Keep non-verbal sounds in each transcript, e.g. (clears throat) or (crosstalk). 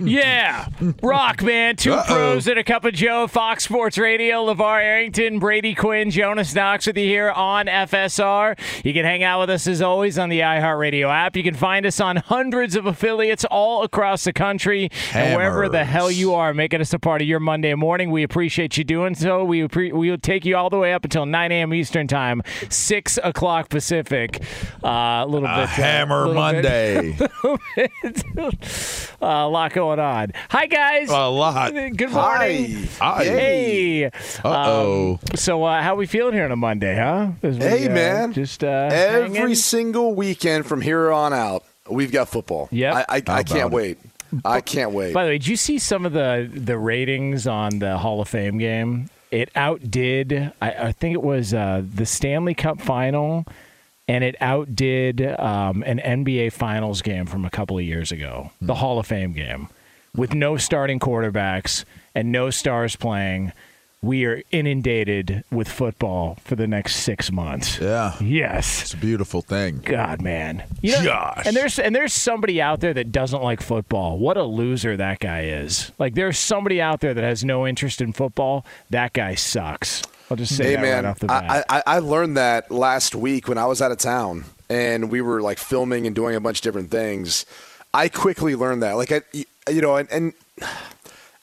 Yeah, rock man. 2 Uh-oh. pros and a cup of Joe. Fox Sports Radio. LeVar Arrington, Brady Quinn, Jonas Knox with you here on FSR. You can hang out with us as always on the iHeartRadio app. You can find us on hundreds of affiliates all across the country and wherever the hell you are, making us a part of your Monday morning. We appreciate you doing so. We appre- we will take you all the way up until 9 a.m. Eastern time, six o'clock Pacific. Uh, a little A bit uh, hammer little bit- Monday. (laughs) (laughs) uh, a lot going on. Hi guys. A lot. Good morning. Hi. Hey. Uh-oh. Um, so uh, how we feeling here on a Monday, huh? We, Hey, uh, man. Just uh, Every hanging? single weekend from here on out, we've got football. Yeah. I, I, I can't it? wait. I can't wait. By the way, did you see some of the the ratings on the Hall of Fame game? It outdid. I, I think it was uh, the Stanley Cup final, and it outdid um, an NBA Finals game from a couple of years ago. The Hall of Fame game, with no starting quarterbacks and no stars playing. We are inundated with football for the next six months. Yeah. Yes. It's a beautiful thing. God, man. You know, Josh. And there's and there's somebody out there that doesn't like football. What a loser that guy is. Like there's somebody out there that has no interest in football. That guy sucks. I'll just say hey, that man, right off the bat. I, I, I learned that last week when I was out of town and we were like filming and doing a bunch of different things. I quickly learned that. Like, I, you know, and, and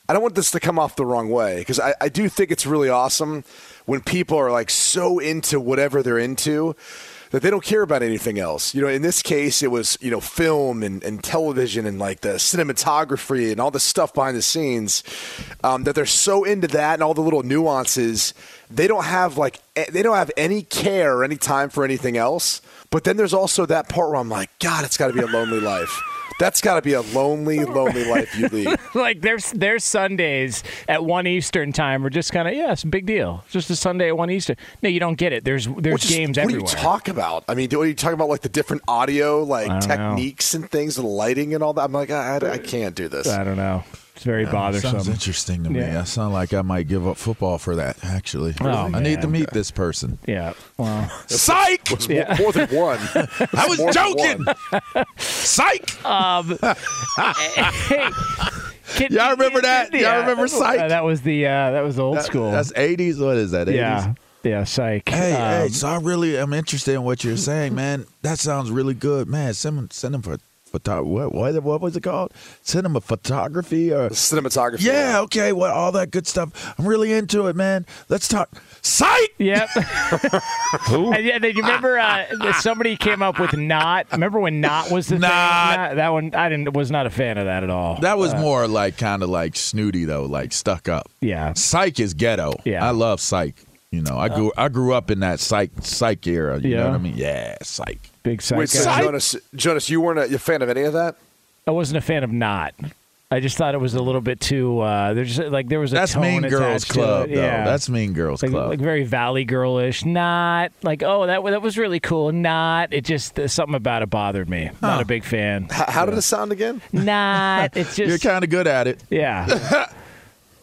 I don't want this to come off the wrong way because I, I do think it's really awesome when people are like so into whatever they're into that they don't care about anything else. You know, in this case, it was, you know, film and, and television and like the cinematography and all the stuff behind the scenes um, that they're so into that and all the little nuances. They don't have like, they don't have any care or any time for anything else. But then there's also that part where I'm like, God, it's got to be a lonely life. (laughs) That's got to be a lonely, lonely life you lead. (laughs) like there's there's Sundays at one Eastern time are just kind of yeah, it's a big deal. It's just a Sunday at one Eastern. No, you don't get it. There's there's is- games what everywhere. do you talk about? I mean, do you talk about like the different audio, like don't know. techniques and things, and lighting and all that? I'm like, I, I, I can't do this. I don't know. It's very bothersome. Sounds interesting to me. Yeah. I sound like I might give up football for that. Actually, Oh, I need to meet this person. Yeah. Well, (laughs) Psych! It's Yeah. more, more than one. (laughs) I was joking. one. Psych! (laughs) hey, can- Y'all remember that? Y'all remember Psych? Uh, that was the uh, that was the old school. That's 80s. What is that? 80s? yeah. Yeah, psych. Hey, hey, Um, so I really am interested in what you're saying, man. That sounds really good, man. Send him, send him for photo. What, what what was it called? Cinema photography or Cinematography. yeah, okay, well, all that good stuff. I'm really into it, man. Let's talk. Psych. Yep. (laughs) and yeah, then you remember uh, somebody came up with not. Remember when not was the Not. thing? Not, that one I didn't was not a fan of that at all. That was more like kind of like snooty though, like stuck up. yeah. Psych is ghetto. Yeah. I love psych. You know, I grew I grew up in that psych psych era. You know what I mean? Yeah, psych. Big psycho. Wait, so Jonas, Jonas, you weren't a, a fan of any of that? I wasn't a fan of not. I just thought it was a little bit too. Uh, there's just like there was a That's tone Mean Girls attached to Club, it. though. Yeah. That's Mean Girls like, Club. like very Valley Girlish. Not like oh that that was really cool. Not it just something about it bothered me. Not a big fan. H- how did it sound again? Not it's (laughs) just You're kind of good at it. yeah. (laughs)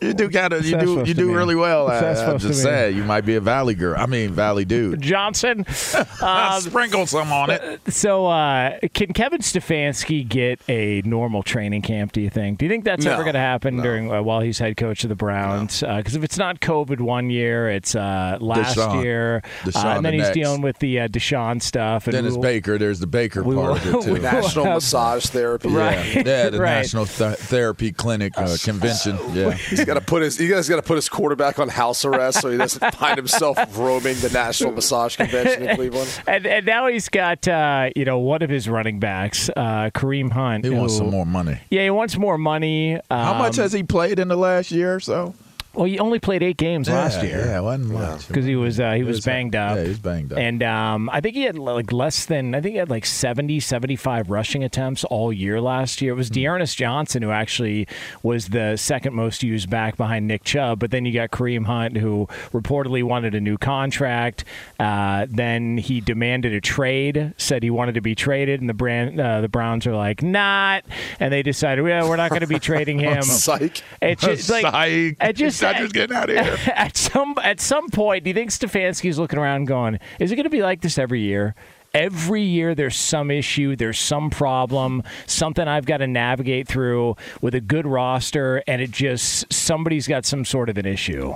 You do kind of you do you do really well. What's at that it. I'm just mean? saying, you might be a Valley girl. I mean, Valley dude. (laughs) Johnson. (laughs) Uh, Sprinkle some on it. So, uh, can Kevin Stefanski get a normal training camp? Do you think? Do you think that's No, ever going to happen no. during uh, while he's head coach of the Browns? Because if it's not COVID one year, it's uh, last Deshaun. year, Deshaun uh, and then the he's next. dealing with the uh, Deshaun stuff. And Then it's we'll- Baker. There's the Baker we part of it (laughs) too. National Massage Therapy. Right. Yeah, yeah, the Right. National Th- Therapy Clinic uh, Convention. Yeah. He's got to put his. You guys got to put his quarterback on house arrest so he doesn't (laughs) find himself roaming the National Massage Convention in Cleveland. (laughs) And, and now he's got uh, you know one of his running backs, uh, Kareem Hunt. He wants some more money. Yeah, he wants more money. How much Um, has he played in the last year or so? Well, he only played eight games last year. Yeah, wasn't much. because he was uh, he was was- banged up. yeah, he was banged up. And um, I think he had like less than I think he had like 70, 75 rushing attempts all year last year. It was D'Ernest Johnson who actually was the second most used back behind Nick Chubb. But then you got Kareem Hunt who reportedly wanted a new contract. Uh, then he demanded a trade, said he wanted to be traded, and the brand uh, the Browns are like not, and they decided yeah we're not going to be trading (laughs) him. Psych. It's just like Psych. it just I'm just getting out of here. (laughs) at some at some point, do you think Stefanski's looking around going, is it going to be like this every year? Every year there's some issue, there's some problem, something I've got to navigate through with a good roster, and it just somebody's got some sort of an issue.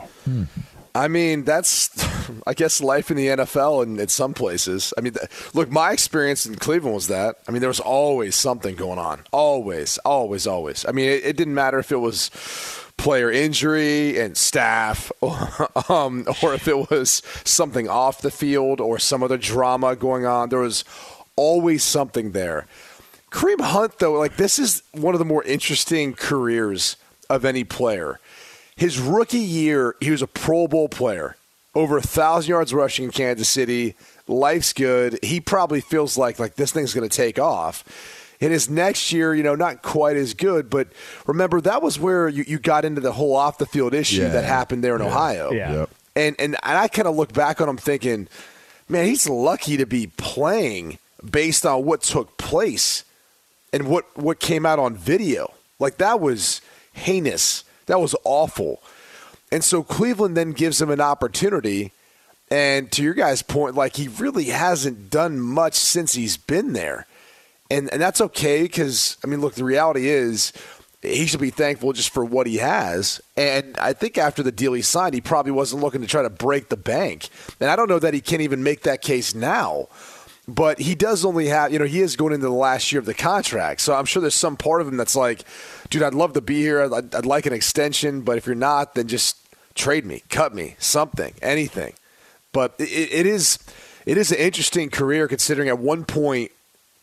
I mean, that's, I guess, life in the NFL and at some places. I mean, look, my experience in Cleveland was that. I mean, there was always something going on. Always, always, always. I mean, it, it didn't matter if it was player injury and staff, (laughs) um, or if it was something off the field or some other drama going on. There was always something there. Kareem Hunt, though, like this is one of the more interesting careers of any player. His rookie year, he was a Pro Bowl player, over a thousand yards rushing in Kansas City. Life's good. He probably feels like like this thing's going to take off. In his next year, you know, not quite as good, but remember that was where you, you got into the whole off the field issue Yeah. that happened there in Ohio. Yeah. Yep. And and, and I kind of look back on him thinking, man, he's lucky to be playing based on what took place and what what came out on video. Like that was heinous. That was awful. And so Cleveland then gives him an opportunity. And to your guys' point, like he really hasn't done much since he's been there. And and that's okay because I mean, look, the reality is he should be thankful just for what he has. And I think after the deal he signed, he probably wasn't looking to try to break the bank. And I don't know that he can even make that case now. But he does only have, you know, he is going into the last year of the contract. So I'm sure there's some part of him that's like, dude, I'd love to be here. I'd, I'd like an extension. But if you're not, then just trade me, cut me, something, anything. But it, it is it is an interesting career considering at one point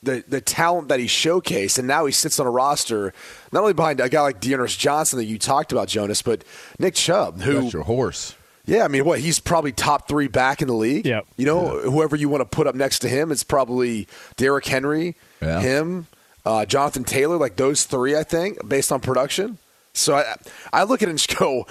the the talent that he showcased, and now he sits on a roster not only behind a guy like D'Ernest Johnson that you talked about, Jonas, but Nick Chubb, who That's your horse. yeah, I mean, what he's probably top three back in the league. Yep. You know, whoever you want to put up next to him, it's probably Derrick Henry, Yeah. him, uh, Jonathan Taylor, like those three, I think, based on production. So I, I look at it and just go,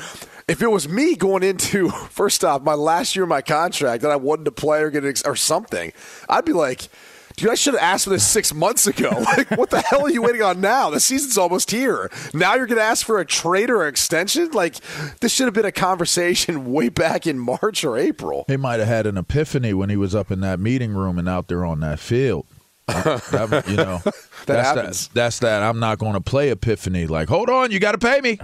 if it was me going into (laughs) first off my last year of my contract that I wanted to play or get ex- or something, I'd be like. Dude, I should have asked for this six months ago. (laughs) Like, what the hell are you waiting on now? The season's almost here. Now you're going to ask for a trade or extension? Like, this should have been a conversation (laughs) way back in March or April. He might have had an epiphany when he was up in that meeting room and out there on that field. That- you know, (laughs) that's happens. That, that's that. I'm not going to play epiphany. Like, hold on, you got to pay me.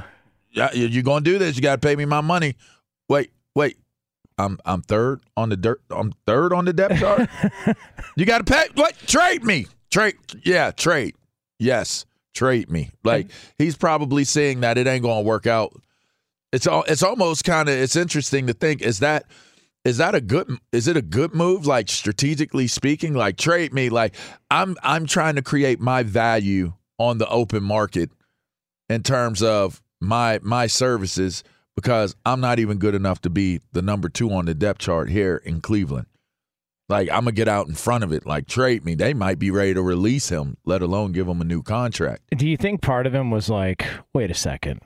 Yeah, You're going to do this. You got to pay me my money. Wait, wait. I'm I'm third on the dirt. I'm third on the depth chart. (laughs) you got to pay. What? Trade me. Trade. Yeah, trade. Yes, trade me. Like he's probably seeing that it ain't going to work out. It's all. It's almost kind of. It's interesting to think. Is that is that a good? Is it a good move? Like strategically speaking, like trade me. Like I'm I'm trying to create my value on the open market in terms of my my services because I'm not even good enough to be the number two on the depth chart here in Cleveland. Like I'm gonna get out in front of it. Like trade me. They might be ready to release him, let alone give him a new contract. Do you think part of him was like, wait a second?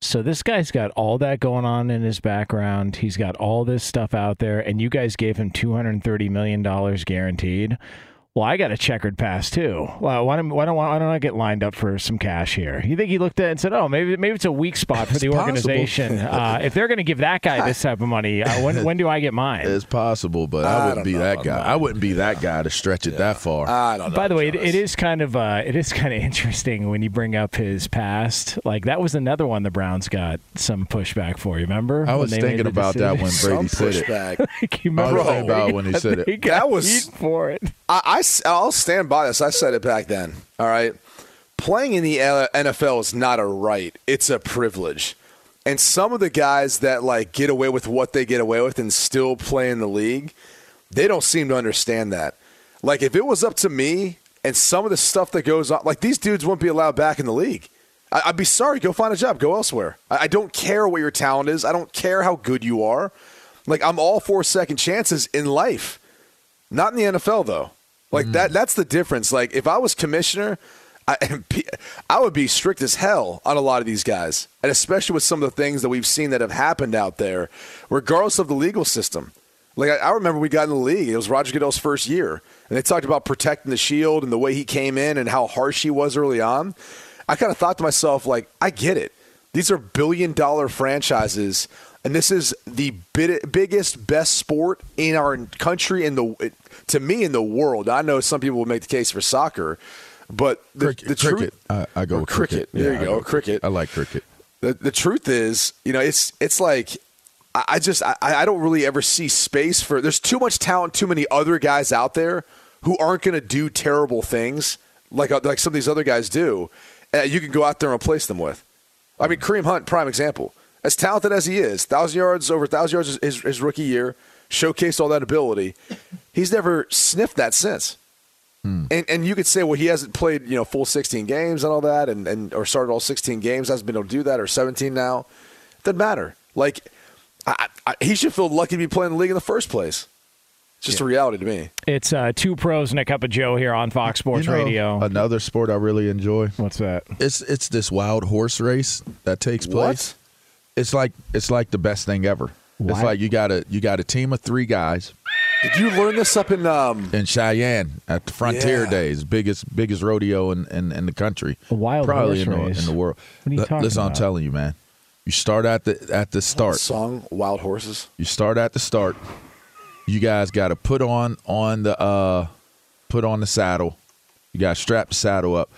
So this guy's got all that going on in his background. He's got all this stuff out there, and you guys gave him two hundred thirty million dollars guaranteed well, I got a checkered past too. Well, why don't why don't why don't I get lined up for some cash here? You think he looked at it and said, "Oh, maybe maybe it's a weak spot for the organization. (laughs) uh, if they're going to give that guy this type of money, uh, when when do I get mine?" It's possible, but I, I wouldn't be that guy. I wouldn't be that guy to stretch it yeah. that far. I don't know. By the way, it, it is kind of uh, it is (laughs) kind of interesting when you bring up his past. Like that was another one the Browns got some pushback for. You remember? I was thinking about that when Brady said pushback. (laughs) it. you remember I was thinking about when he said it. That was for it. I, I I'll stand by this. I said it back then. All right. Playing in the NFL is not a right, it's a privilege. And some of the guys that like get away with what they get away with and still play in the league, they don't seem to understand that. Like if it was up to me and some of the stuff that goes on, like these dudes wouldn't be allowed back in the league. I'd be sorry. Go find a job. Go elsewhere. I don't care what your talent is. I don't care how good you are. Like I'm all for second chances in life. Not in the NFL though. Like mm. that that's the difference. Like if I was commissioner, I, (laughs) I would be strict as hell on a lot of these guys, and especially with some of the things that we've seen that have happened out there, regardless of the legal system. Like I, I remember we got in the league; it was Roger Goodell's first year, and they talked about protecting the shield and the way he came in and how harsh he was early on. I kind of thought to myself, like, I get it. These are billion dollar franchises and this is the biggest, best sport in our country in the to me in the world. I know some people will make the case for soccer, but the, cricket. the cricket. I, I go cricket. cricket. There yeah, you go, cricket. I like cricket. The the truth is, you know, it's it's like I just I, I don't really ever see space for. There's too much talent, too many other guys out there who aren't going to do terrible things like like some of these other guys do. Uh, you can go out there and replace them with. I mean, Kareem Hunt, prime example as talented as he is, thousand yards over thousand yards his, his rookie year, showcased all that ability. He's never sniffed that since. Hmm. And and you could say, well, he hasn't played you know full 16 games and all that, and, and or started all 16 games, hasn't been able to do that, or 17 now. Doesn't matter. Like I, I, he should feel lucky to be playing the league in the first place. It's just yeah. a reality to me. It's uh, two pros and a cup of Joe here on Fox Sports you know, Radio. Another sport I really enjoy. What's that? It's it's this wild horse race that takes place. What? it's like it's like the best thing ever. What? It's like you got a you got a team of three guys. Did you learn this up in um in Cheyenne at the Frontier yeah. Days, biggest biggest rodeo in, in, in the country, a wild probably in the, in the world. What are you talking Listen, about? I'm telling you, man. You start at the at the start. Song Wild Horses. You start at the start. You guys got to put on on the uh put on the saddle. You got to strap the saddle up.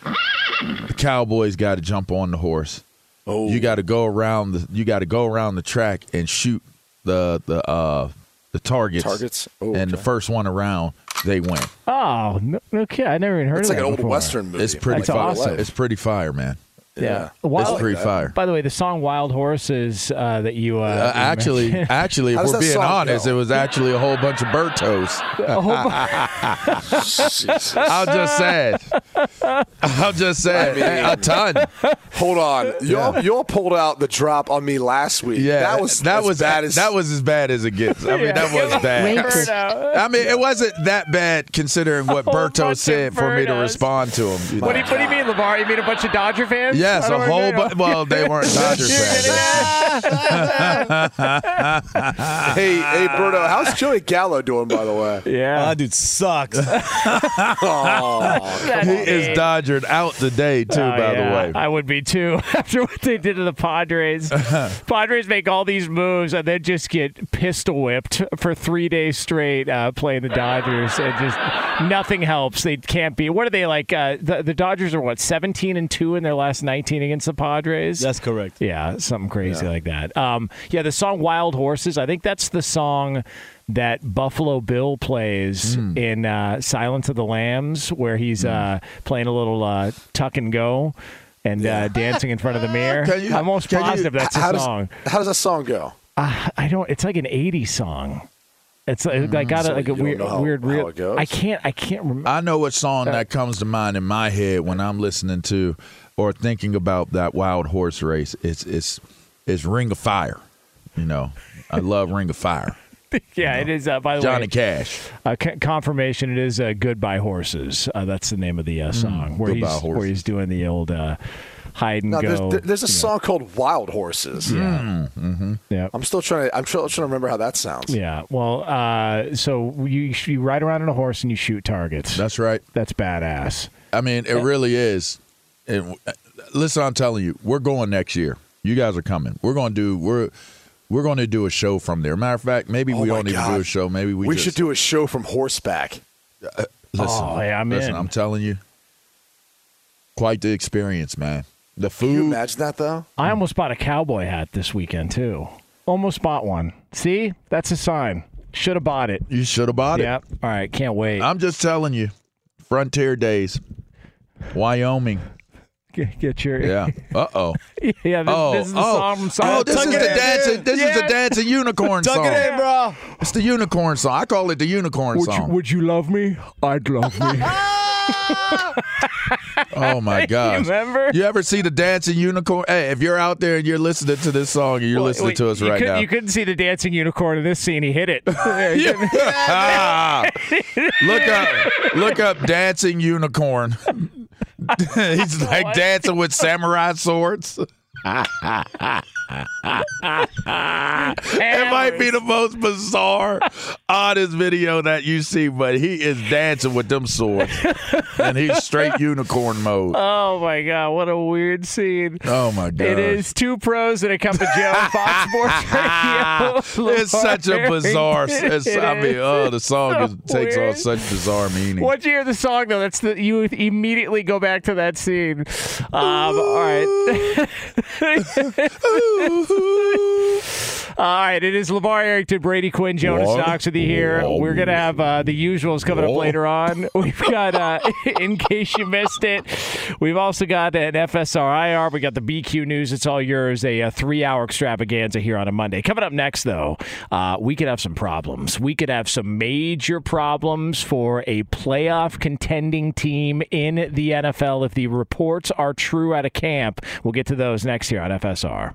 The cowboys got to jump on the horse. Oh. You got to go around the you got to go around the track and shoot the the uh the targets. Targets. Oh, and okay. the first one around, they win. Oh, no, okay. I never even heard it's of like that. It's like an old western movie. It's pretty That's fire. awesome. It's pretty fire, man. Yeah, Wild, it's pretty fire. By the way, the song "Wild Horses" uh, that you, uh, uh, actually, (laughs) actually, if we're being honest, go? it was actually a whole bunch of Bertos. (laughs) (laughs) I'll just say it. I'll just say I mean, a ton. Hold on, y'all, yeah. y'all pulled out the drop on me last week. Yeah, that was that was bad as that was as bad as it gets. I mean, yeah. that was bad. I mean, it wasn't that bad considering what Berto said for me to respond to him. You know? what, do you, what do you mean, LeVar? You mean a bunch of Dodger fans? Yes, a whole bunch. Well, they weren't (laughs) Dodgers fans. hey, hey, Berto, how's Joey Gallo doing, by the way? Yeah, oh, that dude sucks. (laughs) oh, he is Dodgered out today too. Oh, by yeah. the way, I would be too (laughs) after what they did to the Padres. Padres make all these moves and then just get pistol whipped for three days straight uh, playing the Dodgers, and just nothing helps. They can't be. What are they like? Uh, the, the Dodgers are what seventeen and two in their last nineteen against the Padres. That's correct. Yeah, something crazy yeah. like that. Um, yeah, the song "Wild Horses." I think that's the song that Buffalo Bill plays Hmm. in uh, Silence of the Lambs, where he's uh, playing a little uh, tuck and go and uh, dancing in front of the mirror. (laughs) You- I'm almost can you- positive that's how a does song. how does that song go? Uh, I don't. It's like an '80s song. It's like, I got So a, like a weird, how- weird, how real. I can't. I can't remember. I know what song that comes to mind in my head when I'm listening to or thinking about that wild horse race. It's it's it's Ring of Fire. You know, I love Ring of Fire. (laughs) yeah, it is. Uh, by the Johnny way, Cash. uh, c- confirmation. It is uh, "Goodbye Horses." Uh, that's the name of the uh, song where Goodbye he's where he's doing the old uh, hide and No, there's, go. there- there's a you know. song called Wild Horses. Yeah. Yeah. I'm still trying to I'm still trying to remember how that sounds. Yeah. Well, uh, so you you ride around on a horse and you shoot targets. That's right. That's badass. I mean, it really is. And uh, listen, I'm telling you, we're going next year. You guys are coming. We're going to do we're we're going to do a show from there. Matter of fact, maybe Oh we don't even do a show. Maybe we We just, should do a show from horseback. Listen, Oh, hey, I'm listen, in. I'm telling you, quite the experience, man. The Can you food. imagine that though? I almost bought a cowboy hat this weekend too. Almost bought one. See, that's a sign. Should have bought it. You should have bought it. Yep. All right. Can't wait. I'm just telling you, Frontier Days, Wyoming. Get, get your Yeah. Uh oh. (laughs) yeah. This, Oh, this is the oh, song from oh! This Tuck is the in, dancing. This is the dancing (laughs) unicorn song. Tuck it in, bro. It's the unicorn song. I call it the unicorn Would you, song. would you love me? I'd love me. (laughs) oh my gosh! remember? You ever see the dancing unicorn? Hey, if you're out there and you're listening to this song and you're listening Wait, to us right couldn't- now, You couldn't see the dancing unicorn in this scene. He hit it. Yeah. look up, look up dancing unicorn. (laughs) He's (laughs) like dancing with samurai swords. (laughs) it might be the most bizarre, oddest video that you see, but he is dancing with them swords, and he's straight unicorn mode. Oh my god, what a weird scene. Oh my god! It is two pros and a cup of Joe Fox Sports (laughs) Radio. It's such a bizarre. It's, It I mean, oh, the song So is, takes on such bizarre meaning. Once you hear the song, though, that's the you immediately go back to that scene. Um, all right, (laughs) (laughs) all right. It is LeVar Arrington, Brady Quinn, Jonas What? Knox with you here. Whoa. We're gonna have uh, the usuals coming up later on. (laughs) We've got, uh, (laughs) in case you missed it, we've also got an FSRIR. We got the BQ News. It's all yours. A, uh three-hour extravaganza here on a Monday. Coming up next, though, uh, we could have some problems. We could have some major problems for a playoff contending team in the NFL if the reports are true out of camp. We'll get to those next here on FSR.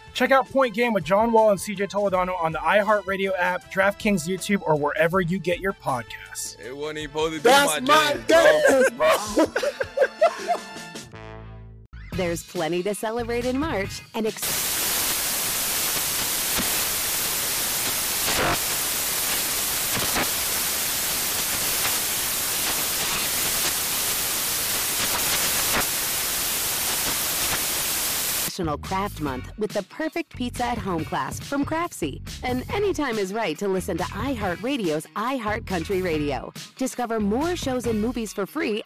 Check out Point Game with John Wall and CJ Toledano on the iHeartRadio app, DraftKings YouTube, or wherever you get your podcasts. It wasn't even supposed to be That's my, my jam, game, (laughs) There's plenty to celebrate in March and. Ex- National Craft Month with the perfect pizza at home class from Craftsy. And anytime is right to listen to iHeartRadio's iHeart Country Radio. Discover more shows and movies for free.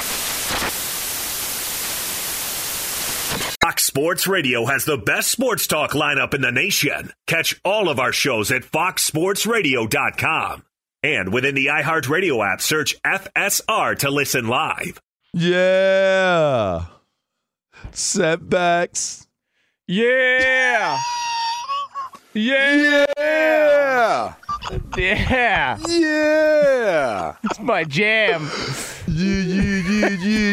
Fox Sports Radio has the best sports talk lineup in the nation. Catch all of our shows at foxsportsradio.com. And within the iHeartRadio app, search FSR to listen live. Yeah. Setbacks. Yeah. Yeah. Yeah. Yeah. It's my jam. Yeah, yeah, yeah, yeah,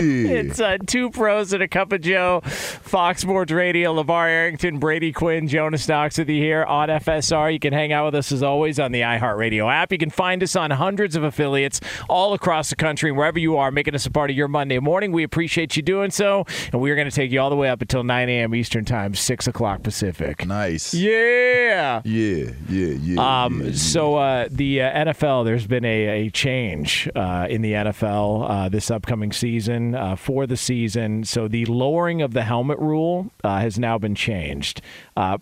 yeah. It's uh, two pros and a cup of Joe. Fox Sports Radio, LeVar Arrington, Brady Quinn, Jonas Knox with you here on FSR. You can hang out with us as always on the iHeartRadio app. You can find us on hundreds of affiliates all across the country, wherever you are, making us a part of your Monday morning. We appreciate you doing so. And we are going to take you all the way up until 9 a.m. Eastern Time, 6 o'clock Pacific. Nice. Yeah. Yeah, yeah, yeah. Um, yeah, so uh, the uh, NFL, there's been a, a change uh, in the NFL uh, this upcoming season uh, for the season. So the lowering of the helmet rule uh, has now been changed.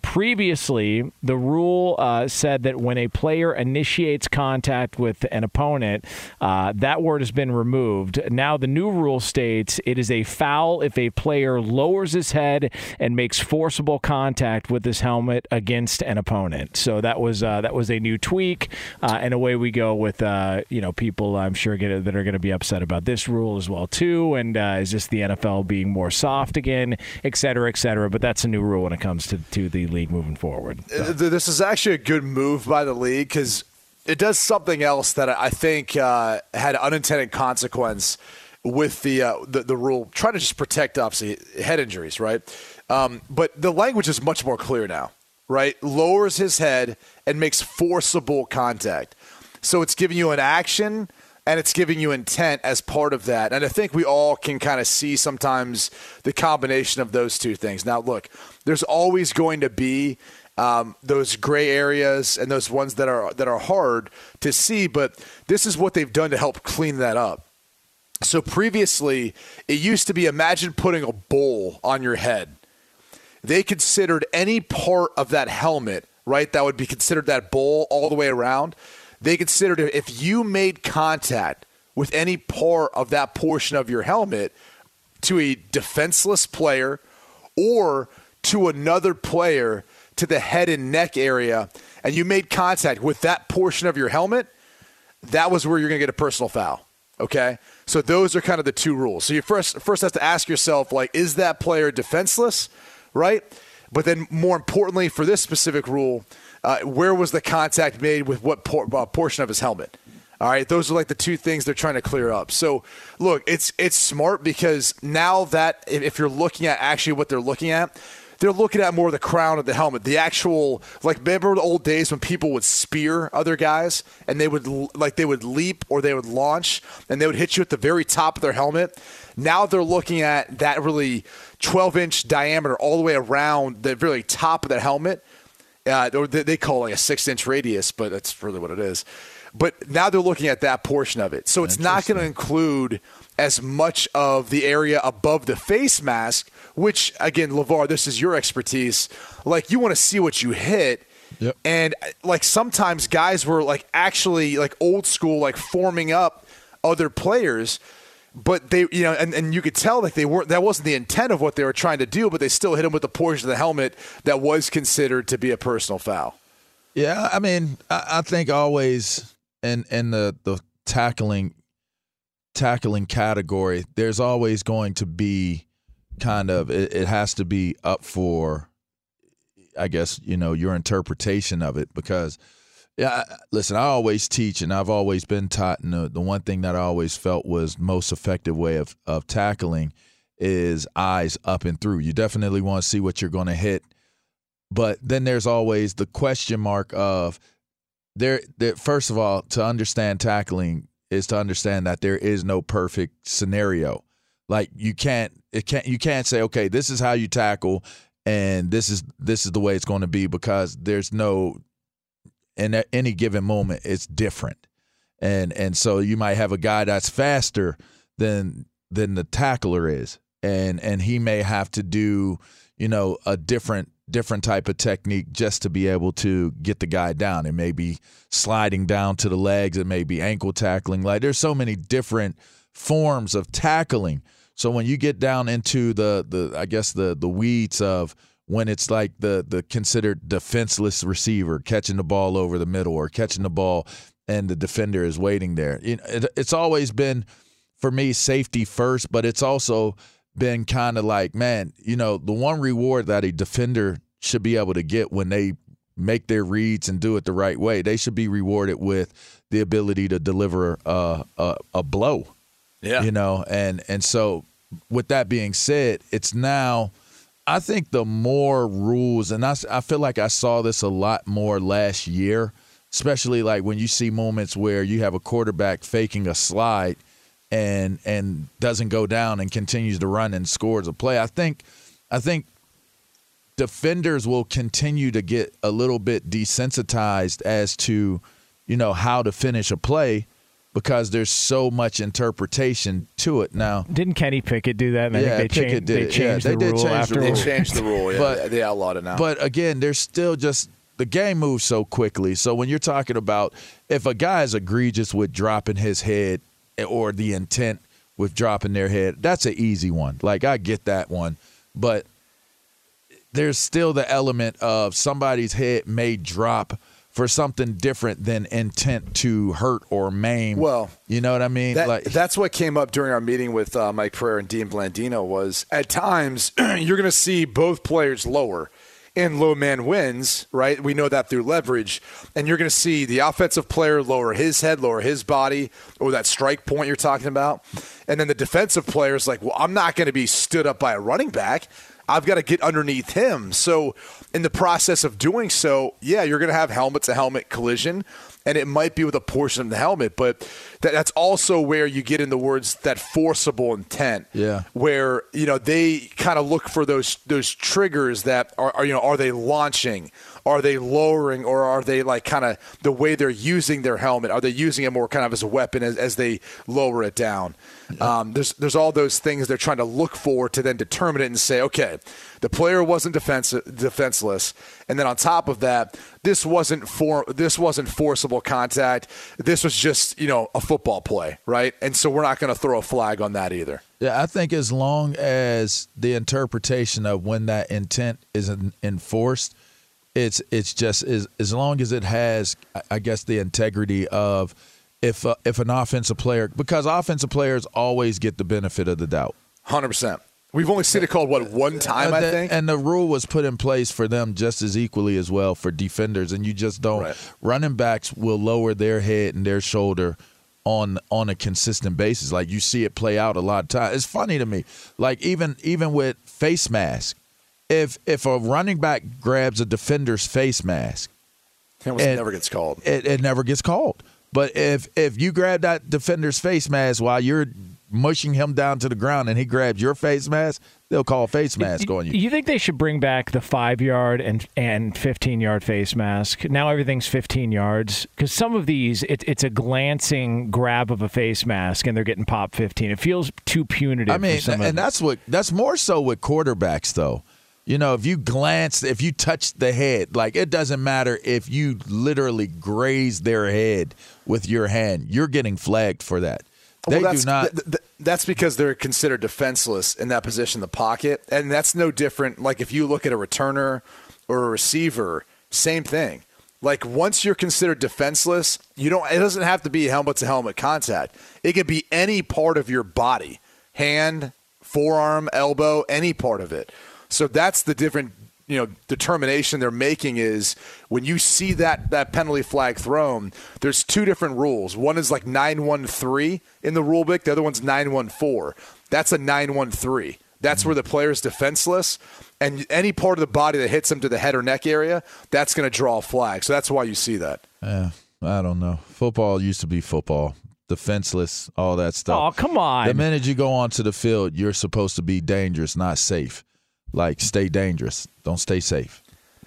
previously, the rule said that when a player initiates contact with an opponent, that word has been removed. Now the new rule states it is a foul if a player lowers his head and makes forcible contact with his helmet against an opponent. So that was that was a new tweak, uh, and away we go with uh, you know people I'm sure get, that are going to be upset about this rule as well too. And uh, is this the NFL being more soft again, et cetera, et cetera? But that's a new rule when it comes to to the league moving forward. So. This is actually a good move by the league because it does something else that I think uh, had unintended consequence with the, uh, the the rule, trying to just protect obviously head injuries, right? Um, but the language is much more clear now right, lowers his head and makes forcible contact. So it's giving you an action and it's giving you intent as part of that. And I think we all can kind of see sometimes the combination of those two things. Now, look, there's always going to be um, those gray areas and those ones that are that are hard to see, but this is what they've done to help clean that up. So previously, it used to be imagine putting a bowl on your head they considered any part of that helmet, right, that would be considered that bowl all the way around. They considered if you made contact with any part of that portion of your helmet to a defenseless player or to another player to the head and neck area, and you made contact with that portion of your helmet, that was where you're going to get a personal foul. Okay, so those are kind of the two rules. So you first first have to ask yourself, like, is that player defenseless? right? But then, more importantly, for this specific rule, uh, where was the contact made with what por- uh, portion of his helmet? All right, those are like the two things they're trying to clear up. So, look, it's it's smart because now that if you're looking at actually what they're looking at, they're looking at more the crown of the helmet, the actual like remember the old days when people would spear other guys and they would like they would leap or they would launch and they would hit you at the very top of their helmet. Now they're looking at that really 12 inch diameter all the way around the really top of the helmet. Uh, or they call it like a six inch radius, but that's really what it is. But now they're looking at that portion of it. So it's not going to include as much of the area above the face mask, which again, LeVar, this is your expertise. Like you want to see what you hit. Yep. And like sometimes guys were like actually like old school, like forming up other players but they you know and, and you could tell like they weren't that wasn't the intent of what they were trying to do but they still hit him with a portion of the helmet that was considered to be a personal foul Yeah, I mean, I, I think always in in the the tackling tackling category, there's always going to be kind of it, it has to be up for, I guess you know your interpretation of it because. Yeah, listen. I always teach, and I've always been taught. And the, the one thing that I always felt was most effective way of of tackling is eyes up and through. You definitely want to see what you're going to hit but then there's always the question mark of there, there first of all to understand tackling is to understand that there is no perfect scenario like you can't it can't you can't say okay this is how you tackle and this is this is the way it's going to be because there's no in a- any given moment it's different. And and so you might have a guy that's faster than than the tackler is. And and he may have to do you know a different different type of technique just to be able to get the guy down. It may be sliding down to the legs. It may be ankle tackling. Like there's so many different forms of tackling. So when you get down into the the I guess the the weeds of when it's like the the considered defenseless receiver catching the ball over the middle or catching the ball and the defender is waiting there. You know, it, it's always been for me safety first, but it's also been kind of like, man, you know, the one reward that a defender should be able to get when they make their reads and do it the right way, they should be rewarded with the ability to deliver a a, a blow. Yeah. You know, and and so with that being said, it's now I think the more rules, and I, I feel like I saw this a lot more last year, especially like when you see moments where you have a quarterback faking a slide and and doesn't go down and continues to run and scores a play. I think I think defenders will continue to get a little bit desensitized as to you know how to finish a play because there's so much interpretation to it now. Didn't Kenny Pickett do that? And I Yeah, think they Pickett changed, did they it. Yeah, changed they the did rule change the after. they changed the rule yeah But- they outlawed it now But again, there's still just the game moves so quickly. So when you're talking about if a guy is egregious with dropping his head or the intent with dropping their head, that's an easy one. Like I get that one, but there's still the element of somebody's head may drop for something different than intent to hurt or maim. Well, you know what I mean? That, like that's what came up during our meeting with uh, Mike Pereira and Dean Blandino was at times (clears throat) you're going to see both players lower and low man wins, right? We know that through leverage. And you're going to see the offensive player lower his head, lower his body, or that strike point you're talking about. And then the defensive player is like, well, I'm not going to be stood up by a running back. I've got to get underneath him. So, in the process of doing so, yeah, you're going to have helmet to helmet collision, and it might be with a portion of the helmet, but that, that's also where you get in the words that forcible intent. Yeah. Where, you know, they kind of look for those those triggers that are, are you know, are they launching? Are they lowering or are they like kind of the way they're using their helmet? Are they using it more kind of as a weapon as, as they lower it down? Um, there's there's all those things they're trying to look for to then determine it and say, okay, the player wasn't defense, defenseless, and then on top of that, this wasn't for this wasn't forcible contact. This was just you know a football play, right? And so we're not going to throw a flag on that either. Yeah, I think as long as the interpretation of when that intent is enforced, it's it's just as as long as it has, I- guess, the integrity of if uh, if an offensive player because offensive players always get the benefit of the doubt. Hundred percent. We've only seen it called what one time, I think. and the rule was put in place for them just as equally as well for defenders, and you just don't. Right. Running backs will lower their head and their shoulder on on a consistent basis. Like you see it play out a lot of times. It's funny to me. Like even even with face mask, if if a running back grabs a defender's face mask, It almost and- never gets called. it, it never gets called. But if if you grab that defender's face mask while you're mushing him down to the ground and he grabs your face mask, they'll call a face mask on you. You think they should bring back the five yard and and fifteen yard face mask? Now everything's fifteen yards because some of these it, it's a glancing grab of a face mask and they're getting popped fifteen. It feels too punitive. I mean, for some of and that's what that's more so with quarterbacks though. You know, if you glance, if you touch the head, like it doesn't matter if you literally graze their head with your hand, you're getting flagged for that. They well, that's, do not. th- th- that's because they're considered defenseless in that position the pocket, and that's no different. Like if you look at a returner or a receiver, same thing. Like once you're considered defenseless, you don't. It doesn't have to be helmet to helmet contact. It could be any part of your body, hand, forearm, elbow, any part of it. So that's the different you know determination they're making is when you see that that penalty flag thrown there's two different rules one is like 913 in the rule book the other one's 914 that's a 913 that's where the player is defenseless and any part of the body that hits them to the head or neck area that's going to draw a flag so that's why you see that Yeah, I don't know. Football used to be football, defenseless, all that stuff. Oh, come on. The minute you go onto the field, you're supposed to be dangerous, not safe. Like stay dangerous, don't stay safe.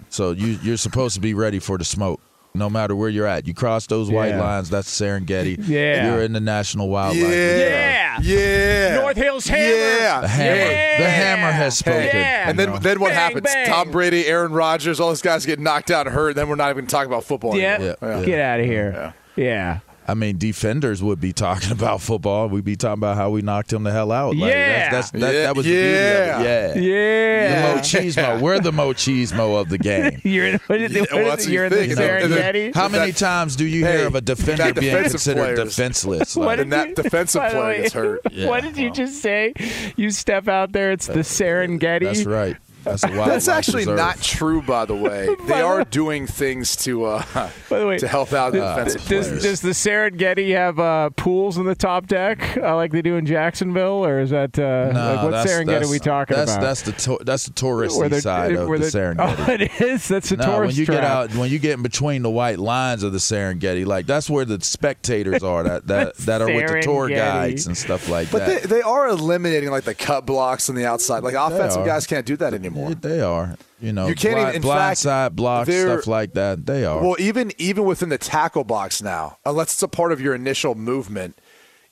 So you you're supposed to be ready for the smoke. No matter where you're at, you cross those white Yeah. lines. That's Serengeti. (laughs) Yeah. you're in the National Wildlife. yeah, yeah North Hills Hammer. Yeah. The hammer, Yeah. the hammer has spoken. Yeah. and then, then what Bang, happens? bang. Tom Brady, Aaron Rodgers, all those guys get knocked out and hurt. Then we're not even talking about football Yeah. anymore. Yeah. Get out of here. Yeah. I mean, defenders would be talking (laughs) about football. We'd be talking about how we knocked him the hell out. Like, Yeah. that's, that's, that, Yeah. that was the beauty of it. Yeah. Yeah. The Mochismo. We're the Mochismo of the (laughs) game. You're in, what is, Yeah, what well, is that's it? what You're you in the think, and Serengeti. How many That- times do you Hey, hear of a defender being considered players- defenseless? What Like, did And that you- defensive (laughs) by the player way, gets hurt. Yeah. What did you just say? You step out there, it's the Serengeti. that's right. That's a (laughs) That's actually reserve. not true, by the way. (laughs) They are doing things to uh, (laughs) By the way, to help out the uh, defensive Does, players. does the Serengeti have uh, pools in the top deck uh, like they do in Jacksonville, or is that uh, No, like what that's- Serengeti that's- are we talking that's, about? That's the to- that's the touristy side of the Serengeti. Oh, it is. That's a No, tourist when you get out, when you get in between the white lines of the Serengeti, like that's where the spectators are that that, that are with the tour guides and stuff like that. but they, they are eliminating like the cut blocks on the outside. Like offensive guys can't do that anymore. They, they are, you know, You can't blind, even- in blind fact, side blocks, stuff like that. They are. Well, even even within the tackle box now, unless it's a part of your initial movement,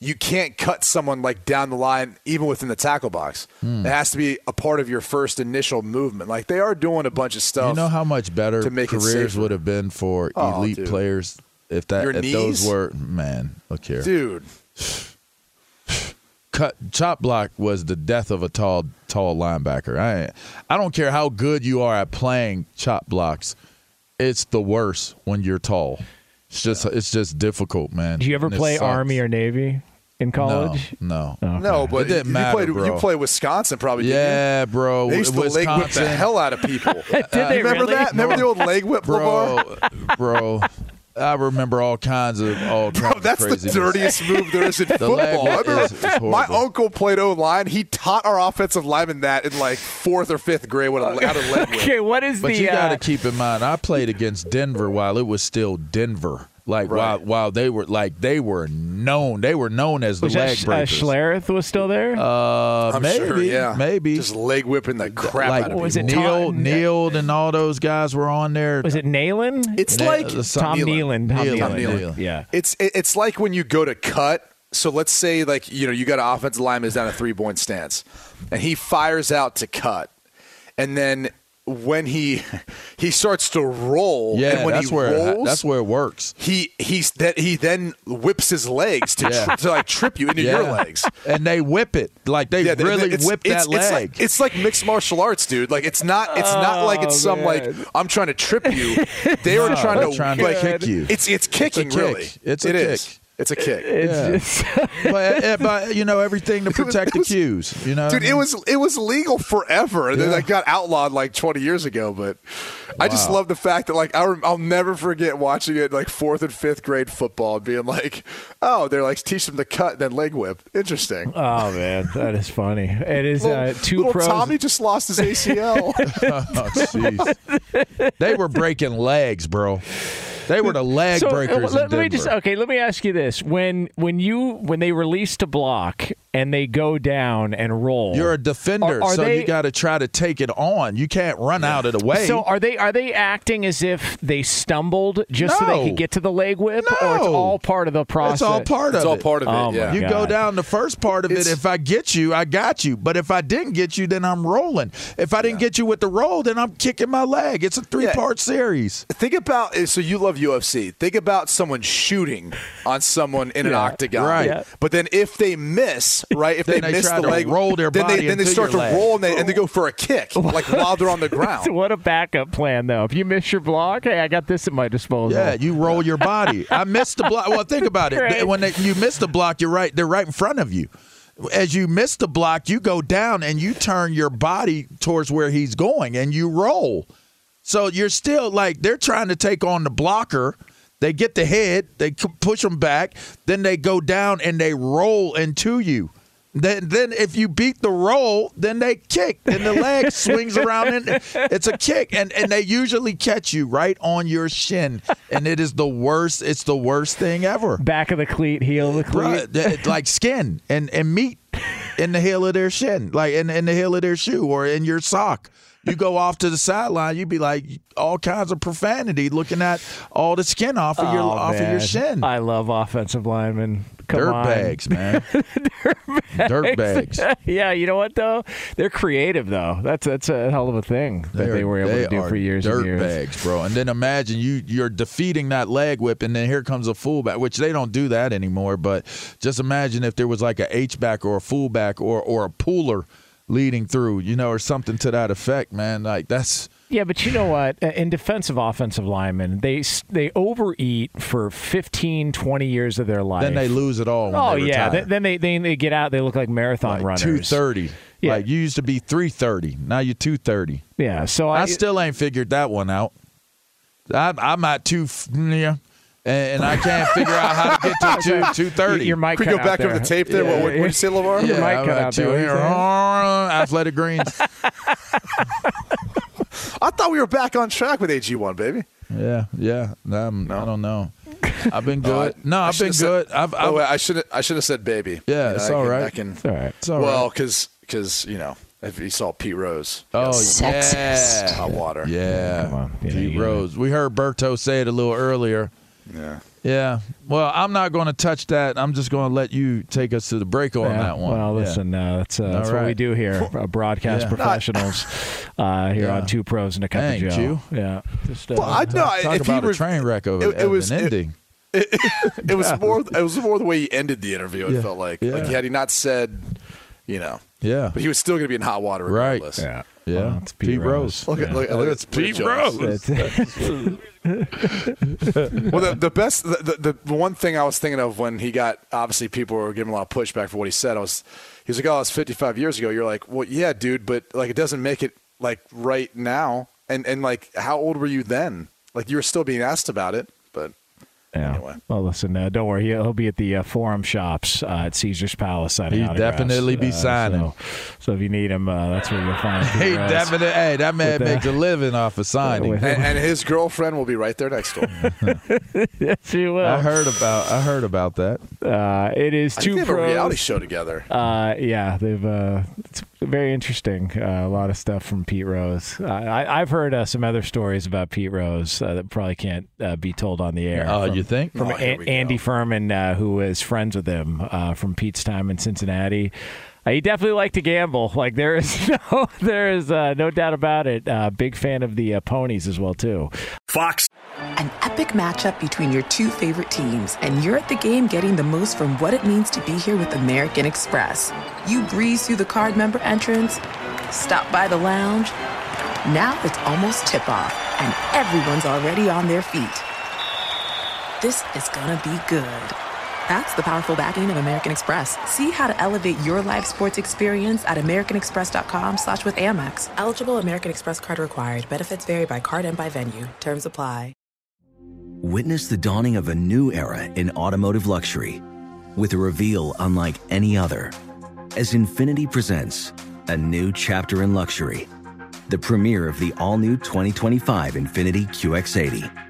you can't cut someone like down the line, even within the tackle box. Hmm. It has to be a part of your first initial movement. Like they are doing a bunch of stuff. you know how much better to make careers would have been for Oh, elite dude. players if that Your if those were man. Look here, dude. Cut chop block was the death of a tall tall linebacker. I I don't care how good you are at playing chop blocks. It's the worst when you're tall. It's just it's just difficult, man. Did you ever And play sucks. Army or Navy in college? No, Oh, No, but It didn't you, matter, played, you bro. played Wisconsin probably. didn't Yeah, bro. They used to leg whip the hell out of people. (laughs) Did they Remember really? that? Remember the old leg whip, bro, bro. I remember all kinds of all kinds Bro, of that's the dirtiest move there is in (laughs) The leg football. whip Remember, is- is my uncle played O line. He taught our offensive lineman that in like fourth or fifth grade what a, how to leg. (laughs) Okay, what is But the? you got to uh, keep in mind, I played against Denver while it was still Denver. Like while Right. while they were like they were known, they were known as the was that leg Sch- uh, breakers. Schlereth was still there? Uh, I'm maybe, sure, yeah. maybe. Just leg whipping the crap like out of was people. it Neil, Tom- Neil, and all those guys were on there. was it Nayland? It's Ne- like the Tom Nealon. Tom Nealon, Nealon. Nealon. Yeah. it's it's like when you go to cut. So let's say like you know you got an offensive lineman is down a three point stance, and he fires out to cut, and then when he he starts to roll, yeah, and when that's he where it, rolls, that's where it works. he he's that he then whips his legs to, Yeah. tri- to like trip you into your legs. and they whip it like they Yeah, really it's- whip it's, that it's leg. Like, it's like mixed martial arts, dude. Like it's not it's not oh, like it's Oh, some like. I'm trying to trip you. They are No, trying to trying to like, kick you. It's it's kicking kick. really. It's a It kick. is. It's a kick. It's Yeah. just (laughs) but, eh, but you know everything to protect it the was- cues. You know, what I Dude, it was it was legal forever, and then Yeah. it got outlawed like 20 years ago. But I just love the fact that like I rem- I'll never forget watching it like fourth and fifth grade football, being like, oh, they're like teach them to cut, and then leg whip. Interesting. oh man, that is funny. It is uh, Little- two little pros. Tommy just lost his ACL. (laughs) Oh, jeez. they were breaking legs, bro. They were the leg so, uh, breakers. let, let me just okay. Let me ask you this: when when you when they released to block and they go down and roll. You're a defender, Are- are so they- you got to try to take it on. You can't run out of the way. So are they are they acting as if they stumbled just so they could get to the leg whip, or it's all part of the process? It's all part of it. It's all part of it. Oh, my You go down the first part of it. If I get you, I got you. But if I didn't get you, then I'm rolling. If I didn't get you with the roll, then I'm kicking my leg. It's a three part series. Think about eh, so you love UFC. Think about someone shooting on someone in an octagon, right. Yeah. But then if they miss, right? If they, they miss the to leg, roll their then body they then they into start to leg. roll and they, and they go for a kick, (laughs) like while they're on the ground. (laughs) what a backup plan, though. If you miss your block, hey, I got this at my disposal. Yeah, you roll your body. I missed the block. Well, think about it. (laughs) Right. When they, you miss the block, you're right. They're right in front of you. As you miss the block, you go down and you turn your body towards where he's going, and you roll. So you're still like they're trying to take on the blocker. They get the head, they push them back, then they go down and they roll into you. Then, then if you beat the roll, then they kick, and the leg (laughs) swings around, and it's a kick, and and they usually catch you right on your shin, and it is the worst. It's the worst thing ever. Back of the cleat, heel of the cleat. Bruh, like skin and and meat in the heel of their shin, like in in the heel of their shoe or in your sock. You go off to the sideline, you'd be like all kinds of profanity, looking at all the skin off of your Oh, off of your shin. I love offensive linemen. Come Dirt on. bags, man. (laughs) Dirt bags. (laughs) yeah, you know what though? They're creative though. That's that's a hell of a thing that they, They're- were able they to do are for years dirt and years. bags, bro. And then imagine you you're defeating that leg whip, and then here comes a fullback, which they don't do that anymore. But just imagine if there was like a H back or a fullback or or a pooler leading through, you know, or something to that effect, man. Like that's Yeah, but you know what? Uh, in defensive offensive linemen, they they overeat for 15, 20 years of their life. then they lose it all. When oh they yeah. Th- then they, they they get out. They look like marathon runners. two thirty. Yeah. Like you used to be three thirty. Now you're two thirty. Yeah. So I, I, still ain't figured that one out. I, I'm at two. Yeah. And, and I can't figure out how to get to (laughs) two two thirty. Your mic Can we cut go back over the tape there? What- what- what'd you say, LeVar? Your Yeah, mic I'm cut at out two there. Here. Athletic greens. (laughs) I thought we were back on track with AG1, baby. Yeah, yeah. Um, I don't know. I've been Oh, I- good. no, I I've been should've good. said- I've, oh, I've wait, I should I should have said baby. Yeah, You know, it's I all can- right. I can, It's all right. It's all well, right. because you know if you saw Pete Rose. Oh yes. yeah, hot water. Yeah, Come on. You Pete you- Rose. We heard Berto say it a little earlier. Yeah. Yeah. Well, I'm not going to touch that. I'm just going to let you take us to the break on Yeah, that one. Well, Yeah. listen, uh, that's, uh, that's All what we do here, uh, broadcast (laughs) Yeah. professionals uh, here Yeah. on Two Pros and a Cup Thank of Joe. you. Yeah, just uh, Well, I know Talk if he about a was, train wreck of, it- it of was- an it- ending. it (laughs) was (laughs) more it was more the way he ended the interview. It Yeah. felt like Yeah. like had he not said, you know, yeah. but he was still going to be in hot water Right. regardless. yeah, Yeah. Well, it's Pete, Pete Rose. Rose. Look at look, look at It's Pete Jones. Rose. well, the, the best, the, the, the one thing I was thinking of when he got, obviously people were giving a lot of pushback for what he said. I was, he was like, "Oh, it's 55 years ago." You're like, "Well, yeah, dude, but like it doesn't make it like right now." And and like, how old were you then? Like you were still being asked about it, but Yeah. Anyway. Well, listen, uh, don't worry. He'll, he'll be at the uh, Forum Shops uh, at Caesar's Palace signing He'd definitely be Uh, signing. So, so if you need him, uh, that's where you'll find (laughs) him. He definitely. Hey, that man With, uh, makes a living off of signing. with- and, and his girlfriend will be right there next to him. (laughs) yes, you will. I heard about. I heard about that. Uh, it is I think two they have a reality show together. Uh, yeah, they've. Uh, it's very interesting. Uh, a lot of stuff from Pete Rose. Uh, I, I've heard uh, some other stories about Pete Rose uh, that probably can't uh, be told on the air. Oh, from, you think? From Oh, here A- Andy Furman, uh, who is friends with him uh, from Pete's time in Cincinnati. Uh, he definitely liked to gamble. (laughs) Like there is (laughs) no, there is uh, no doubt about it. Uh, big fan of the uh, ponies as well too. Fox An epic matchup between your two favorite teams, and you're at the game getting the most from what it means to be here with American Express. You breeze through the card member entrance, stop by the lounge. Now it's almost tip off, and everyone's already on their feet. This is gonna be good. That's the powerful backing of American Express. See how to elevate your live sports experience at americanexpress.com slash with Amex. Eligible American Express card required. Benefits vary by card and by venue. Terms apply. Witness the dawning of a new era in automotive luxury with a reveal unlike any other as Infiniti presents a new chapter in luxury, the premiere of the all new 2025 Infiniti QX80.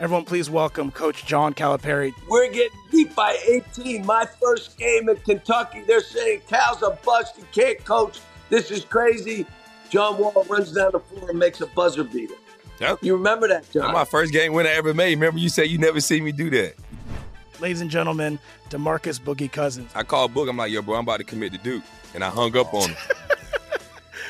Everyone, please welcome Coach John Calipari. We're getting beat by 18. My first game in Kentucky, they're saying Cal's a bust. He can't coach. This is crazy. John Wall runs down the floor and makes a buzzer beater. Yep. You remember that, John? That's my first game win I ever made. Remember you said you never see me do that. Ladies and gentlemen, DeMarcus Boogie Cousins. I called Book. I'm like, yo, bro, I'm about to commit to Duke. And I hung up on him. (laughs)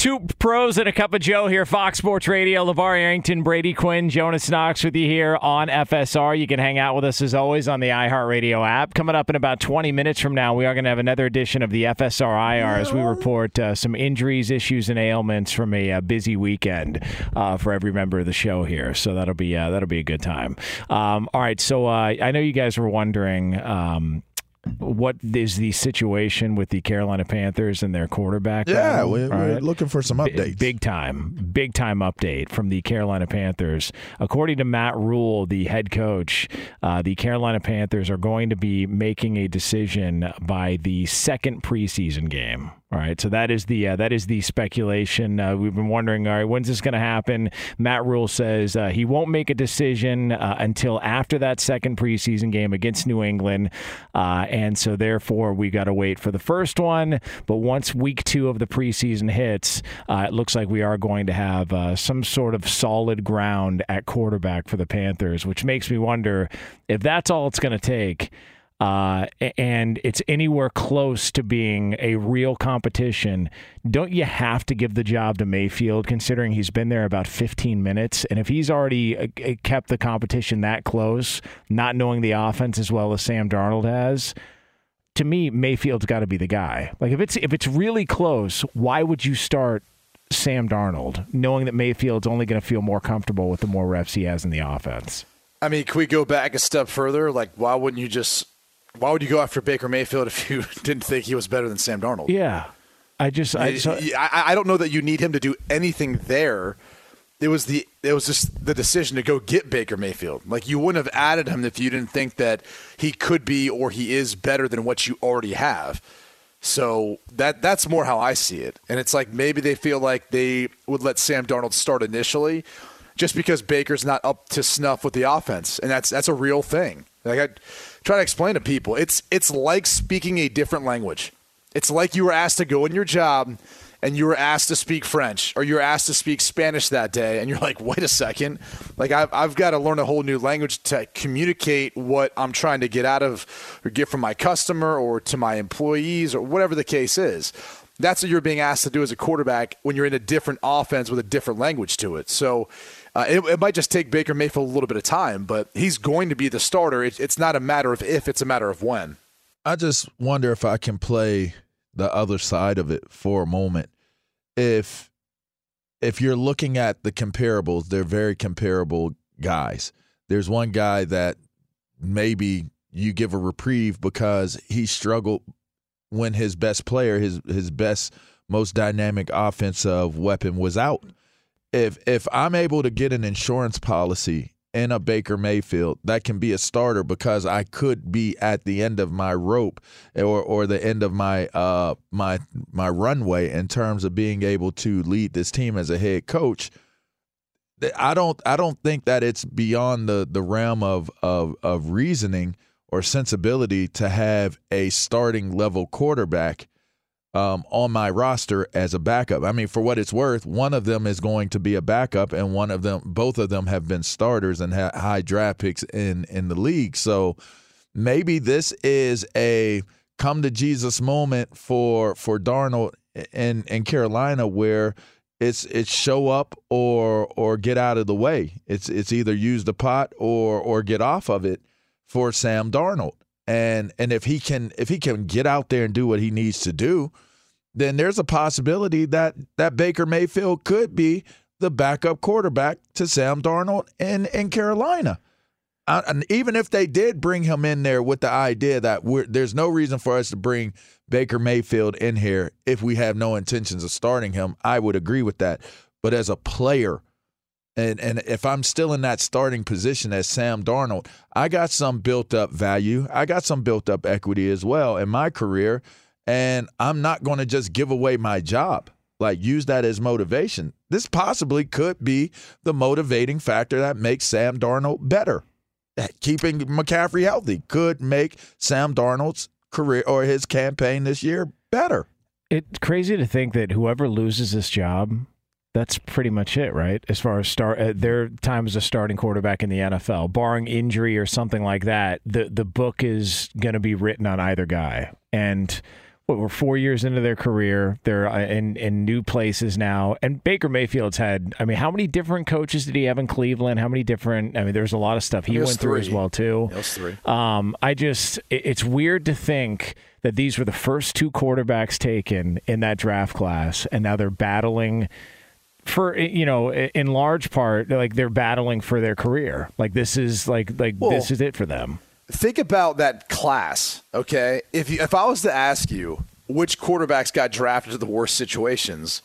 Two pros and a cup of Joe here, Fox Sports Radio. LeVar Arrington, Brady Quinn, Jonas Knox with you here on FSR. You can hang out with us as always on the iHeartRadio app. Coming up in about 20 minutes from now, we are going to have another edition of the FSR IR as we report uh, some injuries, issues, and ailments from a uh, busy weekend uh, for every member of the show here. So that'll be uh, that'll be a good time. Um, all right, so uh, I know you guys were wondering. Um, what is the situation with the Carolina Panthers and their quarterback? Yeah, we, we're right? looking for some updates. Big time, big time update from the Carolina Panthers. According to Matt Rhule, the head coach, uh, the Carolina Panthers are going to be making a decision by the second preseason game. All right, so that is the uh, that is the speculation. Uh, we've been wondering, all right, when's this going to happen? Matt Rhule says uh, he won't make a decision uh, until after that second preseason game against New England, uh, and so therefore we got to wait for the first one. But once week two of the preseason hits, uh, it looks like we are going to have some sort of solid ground at quarterback for the Panthers, which makes me wonder if that's all it's going to take uh, and it's anywhere close to being a real competition, don't you have to give the job to Mayfield, considering he's been there about 15 minutes? And if he's already uh, uh, kept the competition that close, not knowing the offense as well as Sam Darnold has, to me, Mayfield's got to be the guy. Like if it's if it's really close, why would you start Sam Darnold, knowing that Mayfield's only going to feel more comfortable with the more reps he has in the offense? I mean, can we go back a step further? Like, why wouldn't you just? Why would you go after Baker Mayfield if you (laughs) didn't think he was better than Sam Darnold? Yeah, I just I, so, I, I don't know that you need him to do anything there. It was the it was just the decision to go get Baker Mayfield. Like you wouldn't have added him if you didn't think that he could be or he is better than what you already have. So that that's more how I see it. And it's like maybe they feel like they would let Sam Darnold start initially just because Baker's not up to snuff with the offense. And that's that's a real thing. Like I try to explain to people, it's it's like speaking a different language. It's like you were asked to go in your job and you were asked to speak French or you were asked to speak Spanish that day, and you're like, wait a second, like I've, I've got to learn a whole new language to communicate what I'm trying to get out of or get from my customer or to my employees or whatever the case is. That's what you're being asked to do as a quarterback when you're in a different offense with a different language to it. So Uh, it, it, might just take Baker Mayfield a little bit of time, but he's going to be the starter. It, it's not a matter of if; it's a matter of when. I just wonder if I can play the other side of it for a moment. If if you're looking at the comparables, they're very comparable guys. There's one guy that maybe you give a reprieve because he struggled when his best player, his his best, most dynamic offensive weapon was out. If if I'm able to get an insurance policy in a Baker Mayfield that can be a starter because I could be at the end of my rope or or the end of my uh my my runway in terms of being able to lead this team as a head coach. I don't I don't think that it's beyond the the realm of of of reasoning or sensibility to have a starting level quarterback um, on my roster as a backup. I mean, for what it's worth, one of them is going to be a backup, and one of them, both of them, have been starters and ha- high draft picks in in the league. So maybe this is a come to Jesus moment for for Darnold in in Carolina, where it's it's show up or or get out of the way. It's it's either use the pot or or get off of it for Sam Darnold. And and if he can if he can get out there and do what he needs to do, then there's a possibility that that Baker Mayfield could be the backup quarterback to Sam Darnold in in Carolina. Uh, and even if they did bring him in there with the idea that there's no reason for us to bring Baker Mayfield in here if we have no intentions of starting him, I would agree with that. But as a player, and and if I'm still in that starting position as Sam Darnold, I got some built up value. I got some built up equity as well in my career, and I'm not going to just give away my job. Like use that as motivation. This possibly could be the motivating factor that makes Sam Darnold better. Keeping McCaffrey healthy could make Sam Darnold's career or his campaign this year better. It's crazy to think that whoever loses this job that's pretty much it, right? As far as start uh, their time as a starting quarterback in the NFL, barring injury or something like that, the the book is going to be written on either guy. And what we're four years into their career, they're uh, in in new places now. And Baker Mayfield's had, I mean, how many different coaches did he have in Cleveland? How many different? I mean, there's a lot of stuff he went through as well too. Was three. Um, I just, it, it's weird to think that these were the first two quarterbacks taken in that draft class, and now they're battling for you know in large part like they're battling for their career. Like this is like like well, this is it for them. think about that class okay? If you, if i was to ask you which quarterbacks got drafted to the worst situations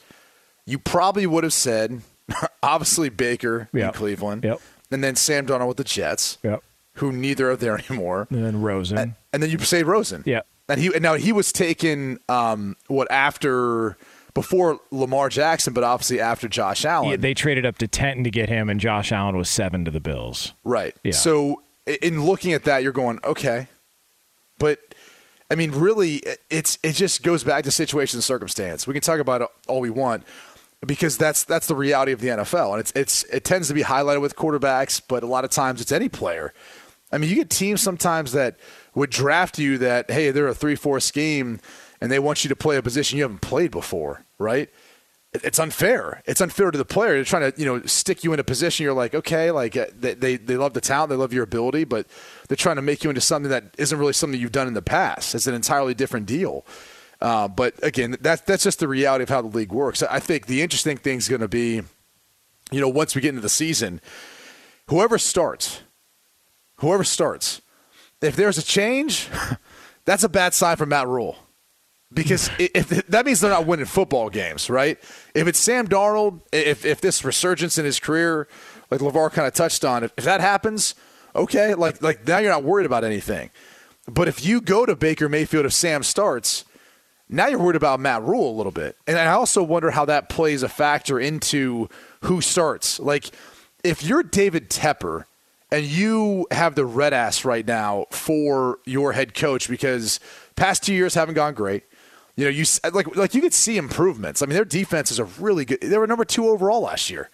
you probably would have said (laughs) obviously baker yep. in cleveland yep. and then sam darnold with the jets yep. who neither are there (laughs) anymore. And then rosen. And, and then you say rosen. Yeah and he now he was taken um, what after before Lamar Jackson, but obviously after Josh Allen. Yeah, they traded up to 10 to get him, and Josh Allen was seven to the Bills. Right. Yeah. So in looking at that, you're going, okay. But, I mean, really, it's it just goes back to situation and circumstance. We can talk about it all we want because that's that's the reality of the NFL, and it's it's it tends to be highlighted with quarterbacks, but a lot of times it's any player. I mean, you get teams sometimes that would draft you that hey, they're a three four scheme and they want you to play a position you haven't played before, right? It's unfair. It's unfair to the player. They're trying to, you know, stick you in a position. You're like, okay, like uh, they, they, they love the talent, they love your ability, but they're trying to make you into something that isn't really something you've done in the past. It's an entirely different deal. Uh, but again, that's that's just the reality of how the league works. I think the interesting thing is going to be, you know, once we get into the season, whoever starts, whoever starts, if there's a change, (laughs) that's a bad sign for Matt Rhule because if that means they're not winning football games, right? If it's Sam Darnold, if if this resurgence in his career, like LeVar kind of touched on, if, if that happens, okay, like like now you're not worried about anything. But if you go to Baker Mayfield if Sam starts, now you're worried about Matt Rhule a little bit. And I also wonder how that plays a factor into who starts. Like if you're David Tepper and you have the red ass right now for your head coach because past two years haven't gone great you know, you uh, like like you could see improvements. I mean, their defense is a really good. They were number two overall last year.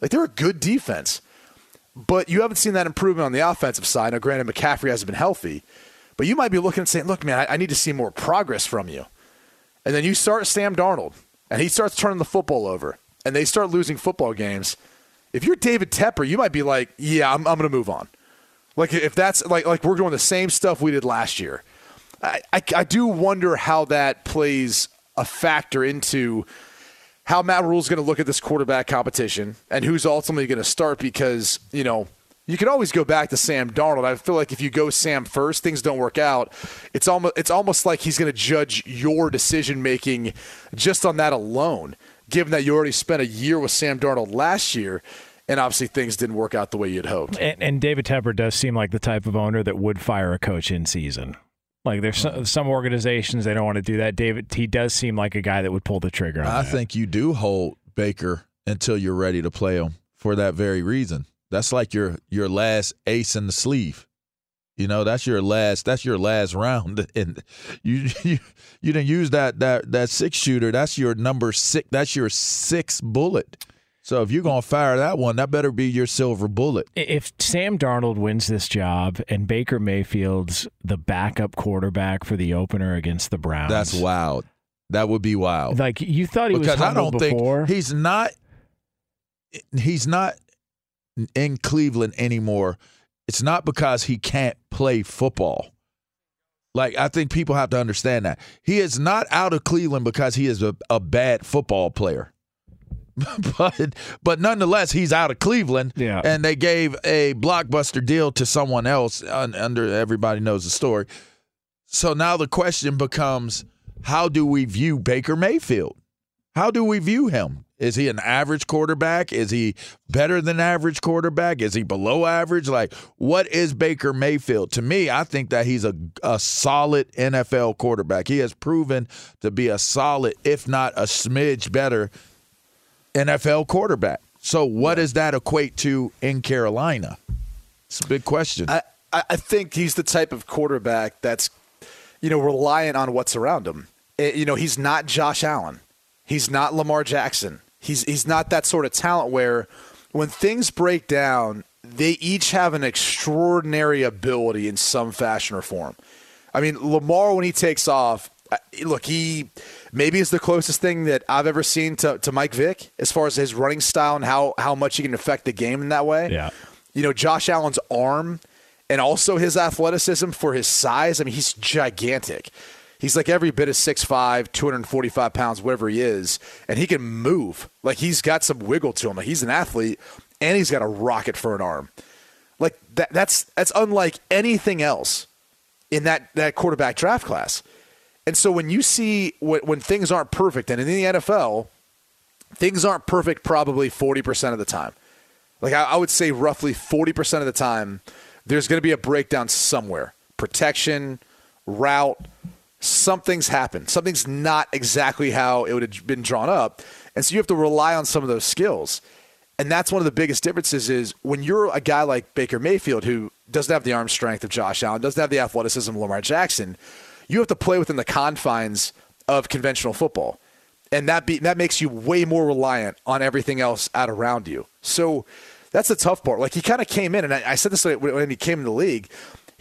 Like they're a good defense, but you haven't seen that improvement on the offensive side. Now, granted, McCaffrey hasn't been healthy, but you might be looking and saying, "Look, man, I, I need to see more progress from you." And then you start Sam Darnold, and he starts turning the football over, and they start losing football games. If you're David Tepper, you might be like, yeah, I'm, I'm going to move on. Like if that's like like we're doing the same stuff we did last year. I, I, do wonder how that plays a factor into how Matt Rhule's going to look at this quarterback competition and who's ultimately going to start because, you know, you can always go back to Sam Darnold. I feel like if you go Sam first, things don't work out. It's almost it's almost like he's going to judge your decision making just on that alone, given that you already spent a year with Sam Darnold last year and obviously things didn't work out the way you'd hoped. And, and David Tepper does seem like the type of owner that would fire a coach in season. Like there's some, some, organizations they don't want to do that. David, he does seem like a guy that would pull the trigger. I that. think you do hold Baker until you're ready to play him for that very reason. That's like your your last ace in the sleeve. You know, that's your last that's your last round, (laughs) and you you you didn't use that that that six shooter. That's your number six. That's your sixth bullet. So if you're gonna fire that one, that better be your silver bullet. If Sam Darnold wins this job and Baker Mayfield's the backup quarterback for the opener against the Browns, that's wild. That would be wild. Like you thought he because was I don't before. think he's not. He's not in Cleveland anymore. It's not because he can't play football. Like I think people have to understand that he is not out of Cleveland because he is a, a bad football player. (laughs) but but nonetheless, he's out of Cleveland. Yeah. And they gave a blockbuster deal to someone else. Under everybody knows the story. So now the question becomes: How do we view Baker Mayfield? How do we view him? Is he an average quarterback? Is he better than average quarterback? Is he below average? Like, what is Baker Mayfield? To me, I think that he's a, a solid NFL quarterback. He has proven to be a solid, if not a smidge better NFL quarterback. So, what does that equate to in Carolina? It's a big question. I, I think he's the type of quarterback that's, you know, reliant on what's around him. It, you know, he's not Josh Allen. He's not Lamar Jackson. He's he's not that sort of talent where when things break down, they each have an extraordinary ability in some fashion or form. I mean, Lamar when he takes off, look, he maybe is the closest thing that I've ever seen to, to Mike Vick as far as his running style and how how much he can affect the game in that way. Yeah. You know, Josh Allen's arm and also his athleticism for his size. I mean, he's gigantic. He's like every bit of 6'5, 245 pounds, whatever he is, and he can move. Like he's got some wiggle to him. Like he's an athlete, and he's got a rocket for an arm. Like that, that's that's unlike anything else in that that quarterback draft class. And so when you see when, when things aren't perfect, and in the NFL, things aren't perfect probably 40% of the time. Like I, I would say roughly 40% of the time, there's going to be a breakdown somewhere. Protection, route, something's happened. Something's not exactly how it would have been drawn up. And so you have to rely on some of those skills. And that's one of the biggest differences is when you're a guy like Baker Mayfield who doesn't have the arm strength of Josh Allen, doesn't have the athleticism of Lamar Jackson, you have to play within the confines of conventional football. And that be, that makes you way more reliant on everything else out around you. So that's the tough part. Like he kind of came in, and I, I said this when he came in the league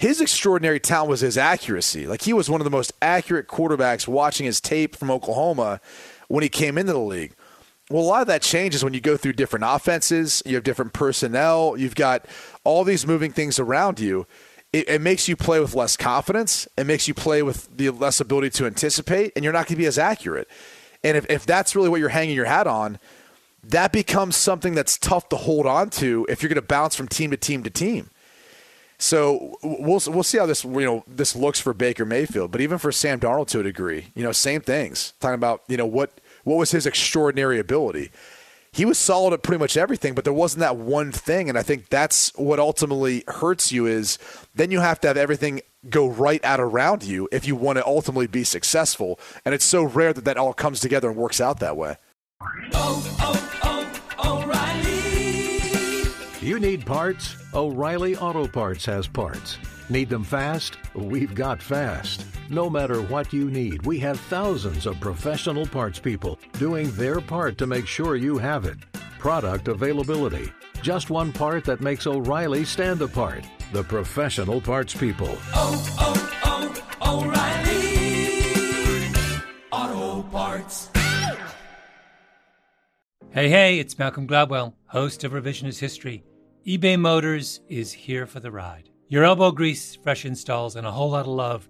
his extraordinary talent was his accuracy. Like he was one of the most accurate quarterbacks watching his tape from Oklahoma when he came into the league. Well, a lot of that changes when you go through different offenses, you have different personnel, you've got all these moving things around you. It, it makes you play with less confidence. It makes you play with the less ability to anticipate, and you're not going to be as accurate. And if, if that's really what you're hanging your hat on, that becomes something that's tough to hold on to if you're going to bounce from team to team to team. So we'll we'll see how this you know this looks for Baker Mayfield, but even for Sam Darnold to a degree, you know, same things. Talking about you know what what was his extraordinary ability. He was solid at pretty much everything, but there wasn't that one thing, and I think that's what ultimately hurts you. Is then you have to have everything go right out around you if you want to ultimately be successful, and it's so rare that that all comes together and works out that way. Oh, oh, oh, O'Reilly! You need parts. O'Reilly Auto Parts has parts. Need them fast? We've got fast. No matter what you need, we have thousands of professional parts people doing their part to make sure you have it. Product availability. Just one part that makes O'Reilly stand apart. The professional parts people. Oh, oh, oh, O'Reilly Auto Parts. Hey, hey, it's Malcolm Gladwell, host of Revisionist History. eBay Motors is here for the ride. Your elbow grease, fresh installs, and a whole lot of love